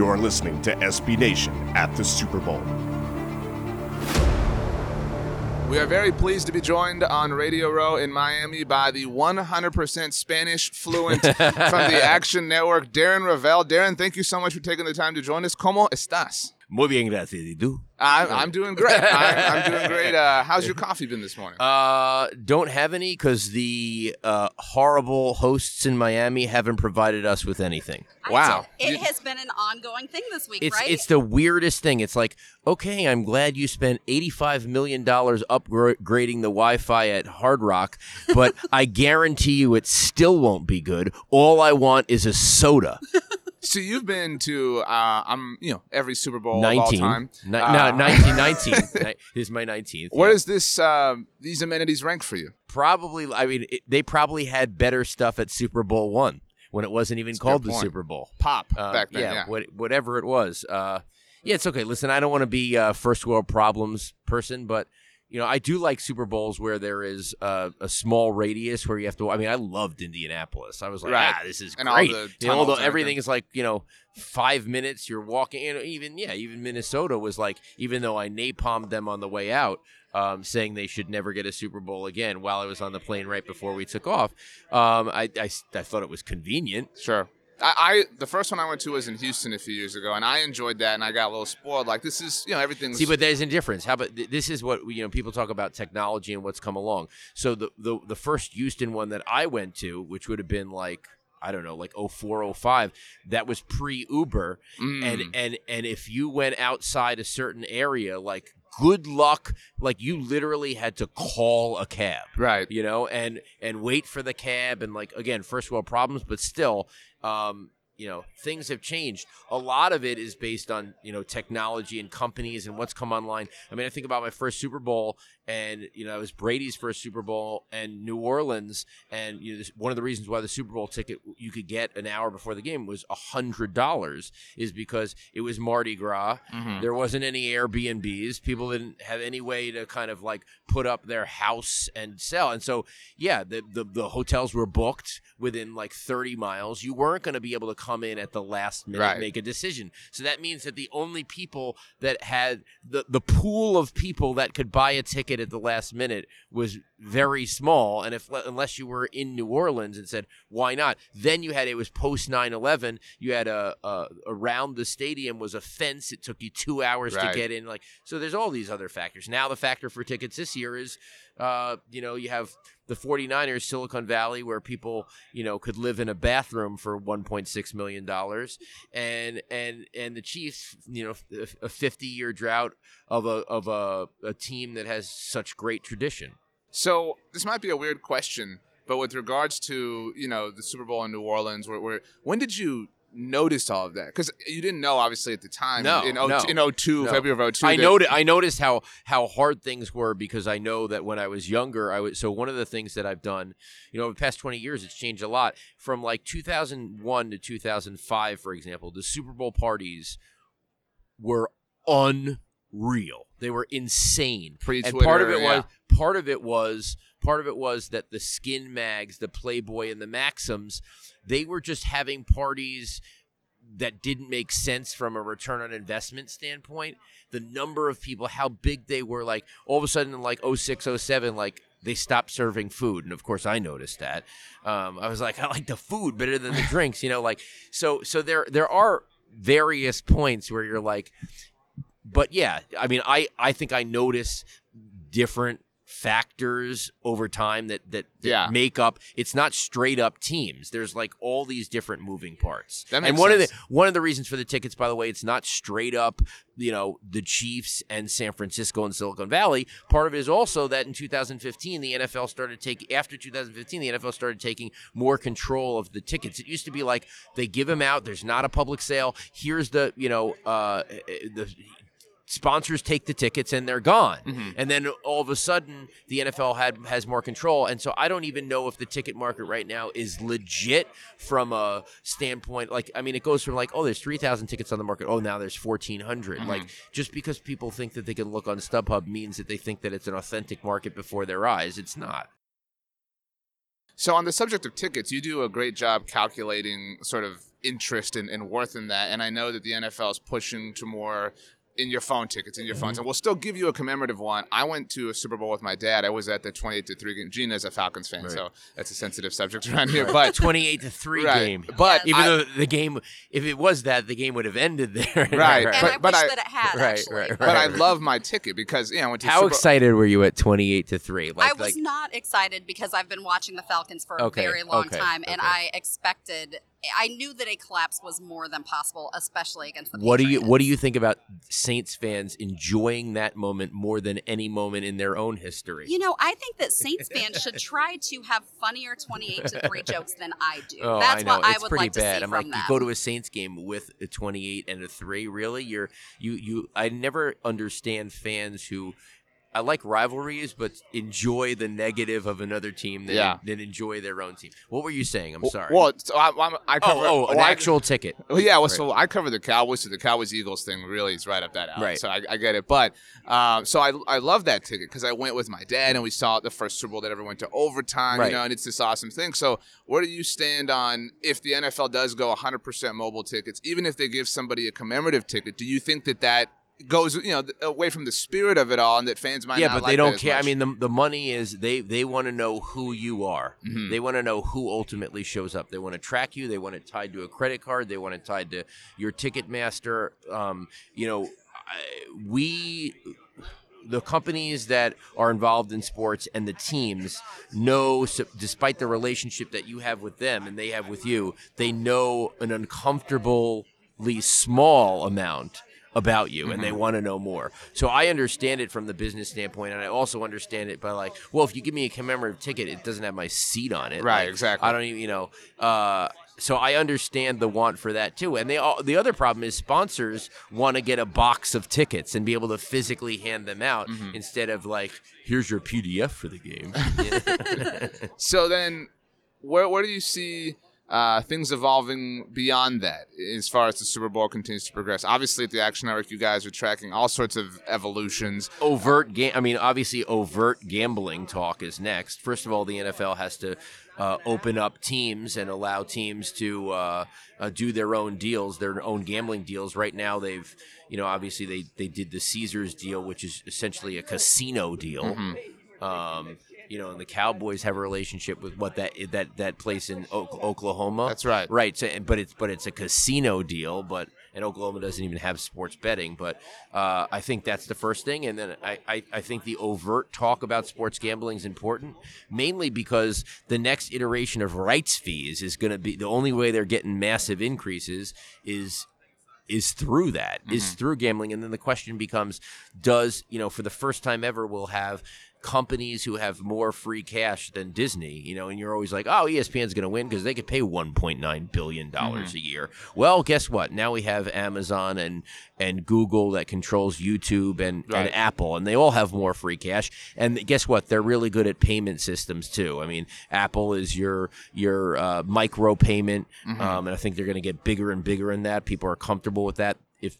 You're listening to SB Nation at the Super Bowl. We are very pleased to be joined on Radio Row in Miami by the 100% Spanish fluent from the Action Network, Darren Rovell. Darren, thank you so much for taking the time to join us. ¿Cómo estás? Muy bien, gracias. ¿Y tú? I'm, I'm doing great. I'm, I'm doing great. Uh, how's your coffee been this morning? Uh, don't have any because the uh, horrible hosts in Miami haven't provided us with anything. I Wow. It You- has been an ongoing thing this week, It's right? it's the weirdest thing. It's like, okay, I'm glad you spent eighty-five million dollars upgrading the Wi-Fi at Hard Rock, but I guarantee you it still won't be good. All I want is a soda. So you've been to, uh, I'm, you know, every Super Bowl of all time. Ni- Uh, no, nineteen, nineteen. Ni- this is my nineteenth. Where does this, um, these amenities rank for you? probably i mean it, they probably had better stuff at super bowl one when it wasn't even a called the super bowl Pop Uh, back then, yeah. what, whatever it was uh, yeah it's okay listen i don't want to be a first world problems person but you know i do like super bowls where there is uh, a small radius where you have to i mean i loved indianapolis i was like Right. ah this is And all great the you know, although everything everything. is like you know five minutes you're walking you know, even yeah even minnesota was like even though i napalmed them on the way out um, saying they should never get a Super Bowl again while I was on the plane right before we took off. Um, I, I, I thought it was convenient. Sure. I, I the first one I went to was in Houston a few years ago, and I enjoyed that, and I got a little spoiled. Like this is, you know, everything. See, but there's a difference. How about this is what you know? People talk about technology and what's come along. So the the, the first Houston one that I went to, which would have been like I don't know, like 04, 05, that was pre Uber, Mm. and and and if you went outside a certain area, like good luck, like you literally had to call a cab. right. you know, and and wait for the cab and like again, first world problems, but still, um, you know, things have changed. A lot of it is based on you know technology and companies and what's come online. I mean, I think about my first Super Bowl, and you know, it was Brady's first Super Bowl and New Orleans, and you know, this, one of the reasons why the Super Bowl ticket you could get an hour before the game was a hundred dollars is because it was Mardi Gras. Mhm. There wasn't any Airbnbs. People didn't have any way to kind of like put up their house and sell. And so, yeah, the the, the hotels were booked within like 30 miles. You weren't going to be able to come in at the last minute Right. and make a decision. So that means that the only people that had the the pool of people that could buy a ticket at the last minute was very small and if unless you were in New Orleans and said why not? Then you had it was post 9/11 you had a, a around the stadium was a fence it took you 2 hours Right. to get in like so there's all these other factors. Now the factor for tickets this year is uh you know you have the 49ers Silicon Valley where people you know could live in a bathroom for 1.6 million dollars and and and the Chiefs you know a 50 year drought of a of a, a team that has such great tradition So this might be a weird question, but with regards to you know the Super Bowl in New Orleans, where, where when did you notice all of that? Because you didn't know obviously at the time. No, in, oh, no. in 02, No. February of 02. I that- noted I noticed how how hard things were because I know that when I was younger, I was so one of the things that I've done, you know, over the past twenty years, it's changed a lot. From like two thousand one to two thousand five, for example, the Super Bowl parties were unreal. They were insane. Pre-Twitter, and part of it yeah. was part of it was part of it was that the skin mags, the Playboy and the Maxims, they were just having parties that didn't make sense from a return on investment standpoint. The number of people, how big they were, like all of a sudden like 06, 07, like they stopped serving food. And of course I noticed that. Um, I was like, I like the food better than the drinks, you know, like so so there there are various points where you're like but yeah, I mean I I think I notice different factors over time that that, that Yeah. make up it's not straight up teams. There's like all these different moving parts. That and one of the one of the reasons for the tickets by the way it's not straight up you know the chiefs and san francisco and silicon valley. Part of it is also that in 2015 the nfl started taking after 2015 the nfl started taking more control of the tickets. It used to be like they give them out there's not a public sale. Here's the you know uh the sponsors take the tickets and they're gone. Mm-hmm. And then all of a sudden the NFL had has more control. And so I don't even know if the ticket market right now is legit from a standpoint like I mean it goes from like oh there's 3000 tickets on the market. Oh now there's 1400. Mm-hmm. Like just because people think that they can look on StubHub means that they think that it's an authentic market before their eyes. It's not. So on the subject of tickets, you do a great job calculating sort of interest and, and worth in that. And I know that the NFL is pushing to more in your phone tickets in your phones, Mm-hmm. and we'll still give you a commemorative one. I went to a Super Bowl with my dad. I was at the twenty-eight to three game. Gina's a Falcons fan, Right. so that's a sensitive subject around here. But Twenty-eight to three Right. game. But even I- though the game, if it was that, the game would have ended there. Right. And But- I but wish I- that it had Right, actually. right, but I love my ticket because yeah, I went to Super Bowl. How Super excited were you at twenty-eight to three? Like, I was like not excited because I've been watching the Falcons for Okay, a very long okay, time, and. I expected. I knew that a collapse was more than possible, especially against the. what do you what do you think about Saints fans enjoying that moment more than any moment in their own history? You know, I think that Saints fans should try to have funnier twenty-eight to three jokes than I do. Oh, That's I know. what I it's would pretty like bad. I'm like, them. you go to a Saints game with a 28 and a three. Really, you're you you. I never understand fans who. I like rivalries, but enjoy the negative of another team than, Yeah. than enjoy their own team. What were you saying? I'm sorry. Well, so I, I'm, I cover. oh, oh, an well, I- actual ticket. Well, yeah, well, so I cover the Cowboys, so the Cowboys Eagles thing really is right up that alley. Right. So I, I get it, but um, so I I love that ticket because I went with my dad and we saw the first Super Bowl that ever went to overtime. Right. You know, and it's this awesome thing. So where do you stand on if the NFL does go 100% mobile tickets, even if they give somebody a commemorative ticket? Do you think that that goes you know away from the spirit of it all, and that fans might yeah, but like they don't care. I mean, the the money is they they want to know who you are. Mhm. They want to know who ultimately shows up. They want to track you. They want it tied to a credit card. They want it tied to your Ticketmaster. Um, you know, I, we. The companies that are involved in sports and the teams know, so, despite the relationship that you have with them and they have with you, they know an uncomfortably small amount about you and they want to know more. So I understand it from the business standpoint and I also understand it by like, well, if you give me a commemorative ticket, it doesn't have my seat on it. Right, Like, exactly. I don't even, you know, uh so I understand the want for that too. And they all, the other problem is sponsors want to get a box of tickets and be able to physically hand them out Mm-hmm. instead of like, here's your PDF for the game. So then, where where do you see uh, things evolving beyond that as far as the Super Bowl continues to progress? Obviously, at the Action Network, you guys are tracking all sorts of evolutions. overt game. I mean, obviously, overt gambling talk is next. First of all, the NFL has to uh, open up teams and allow teams to uh, uh, do their own deals, their own gambling deals. Right now, they've, you know, obviously they they did the Caesars deal, which is essentially a casino deal. Um, you know, and the Cowboys have a relationship with what that that that place in Oklahoma. That's right. Right. So, but it's but it's a casino deal, but and Oklahoma doesn't even have sports betting. But uh, I think that's the first thing, and then I, I I think the overt talk about sports gambling is important, mainly because the next iteration of rights fees is going to be the only way they're getting massive increases is is through that is through gambling and then the question becomes does you know for the first time ever we'll have companies who have more free cash than Disney, you know, and you're always like, oh, ESPN's going to win because they could pay 1.9 billion dollars a year. Well, guess what? Now we have Amazon and and Google that controls YouTube and, Right. and Apple, and they all have more free cash. And guess what? They're really good at payment systems too. I mean, Apple is your your uh, micro payment, um, and I think they're going to get bigger and bigger in that. People are comfortable with that. If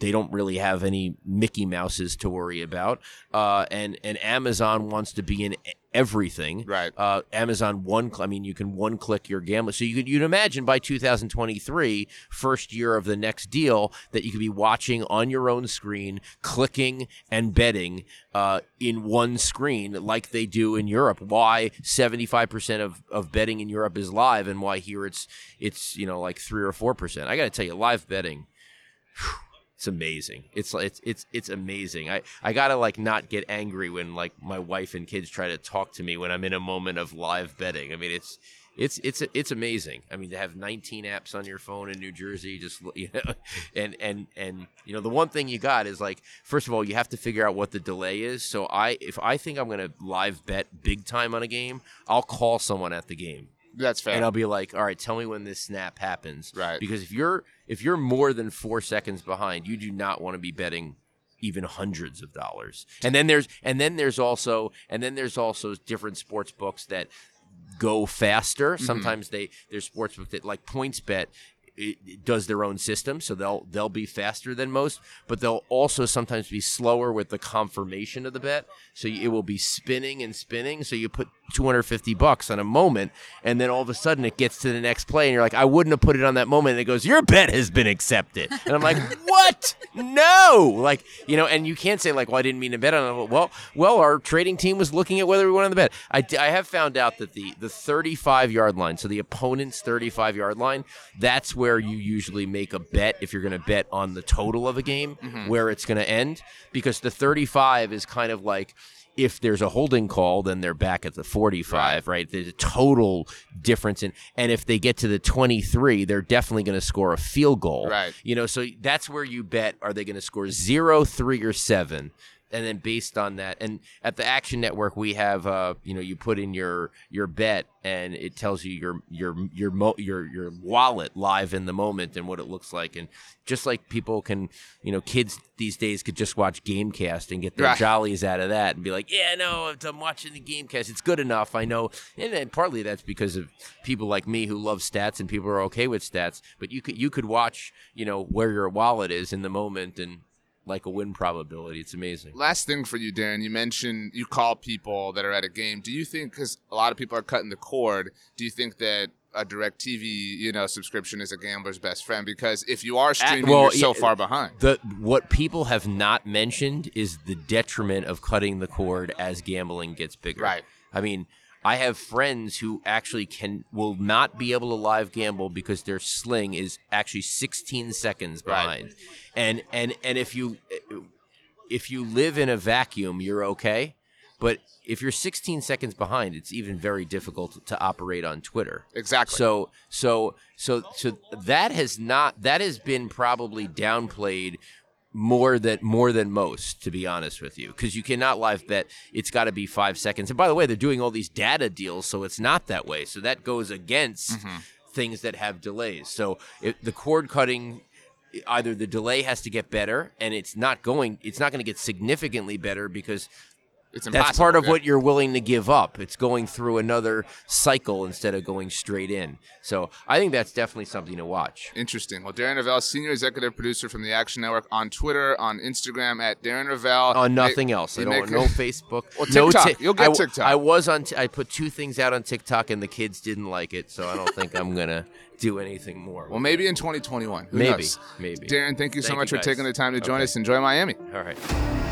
they don't really have any Mickey Mouses to worry about. Uh, and and Amazon wants to be in everything. Right. Uh, Amazon one. I mean, you can one click your gambling. So you could you'd imagine by 2023, first year of the next deal, that you could be watching on your own screen, clicking and betting uh, in one screen, like they do in Europe. Why 75 percent of of betting in Europe is live, and why here it's it's you know like three or four percent. I got to tell you, live betting it's amazing. It's it's it's it's amazing. I I gotta like not get angry when like my wife and kids try to talk to me when I'm in a moment of live betting. I mean, it's it's it's it's amazing. I mean, to have 19 apps on your phone in New Jersey, just you know, and and and you know, the one thing you got is like, first of all, you have to figure out what the delay is. So I, if I think I'm gonna live bet big time on a game, I'll call someone at the game That's fair. and I'll be like, "All right, tell me when this snap happens." Right. Because if you're if you're more than four seconds behind, you do not want to be betting even hundreds of dollars. And then there's and then there's also and then there's also different sports books that go faster. Mm-hmm. Sometimes they there's sports book that like PointsBet it, does their own system, so they'll they'll be faster than most, but they'll also sometimes be slower with the confirmation of the bet. So it will be spinning and spinning. So you put 250 bucks on a moment and then all of a sudden it gets to the next play and you're like I wouldn't have put it on that moment and it goes your bet has been accepted and I'm like what no! Like you know and you can't say like well I didn't mean to bet on it. Well well our trading team was looking at whether we went on the bet. I, I have found out that the the 35 yard line so the opponent's 35 yard line that's where you usually make a bet if you're going to bet on the total of a game mm-hmm. where it's going to end because the 35 is kind of like if there's a holding call, then they're back at the 45, right? There's a total difference in, and if they get to the 23, they're definitely going to score a field goal, Right. You know, so that's where you bet: are they going to score zero, three, or seven? And then based on that, and at the Action Network, we have, uh, you know, you put in your your bet, and it tells you your your your mo- your your wallet live in the moment and what it looks like, and just like people can, you know, kids these days could just watch GameCast and get their Right. jollies out of that and be like, yeah, no, I'm watching the GameCast. It's good enough. I know. And then partly that's because of people like me who love stats and people are okay with stats. But you could you could watch, you know, where your wallet is in the moment and like a win probability. It's amazing. Last thing for you, Darren. You mentioned you call people that are at a game. Do you think because a lot of people are cutting the cord? Do you think that a DirecTV, you know, subscription is a gambler's best friend? Because if you are streaming, well, you're so yeah, far behind. The what people have not mentioned is the detriment of cutting the cord as gambling gets bigger. Right. I mean, I have friends who actually can will not be able to live gamble because their sling is actually 16 seconds Right. behind. And and and if you if you live in a vacuum, you're okay. But if you're 16 seconds behind, it's even very difficult to operate on Twitter. Exactly. So so so so that has not that has been probably downplayed more than more than most to be honest with you. Because you cannot live bet it's got to be five seconds. And by the way they're doing all these data deals so it's not that way. So that goes against mm-hmm. things that have delays. So if the cord cutting either the delay has to get better and it's not going it's not going to get significantly better because it's that's part of what you're willing to give up. It's going through another cycle instead of going straight in. So I think that's definitely something to watch. Interesting. Well, Darren Rovell, senior executive producer from the Action Network, on Twitter, on Instagram at Darren Rovell. On nothing else. I don't no Facebook. Well, no TikTok. You'll get I TikTok. I was on. T- I put two things out on TikTok, and the kids didn't like it, so I don't think I'm gonna do anything more. Well, maybe in 2021. Who maybe, knows? maybe. Darren, thank you so Thank much you, for taking the time to join Okay. us. Enjoy Miami. All right.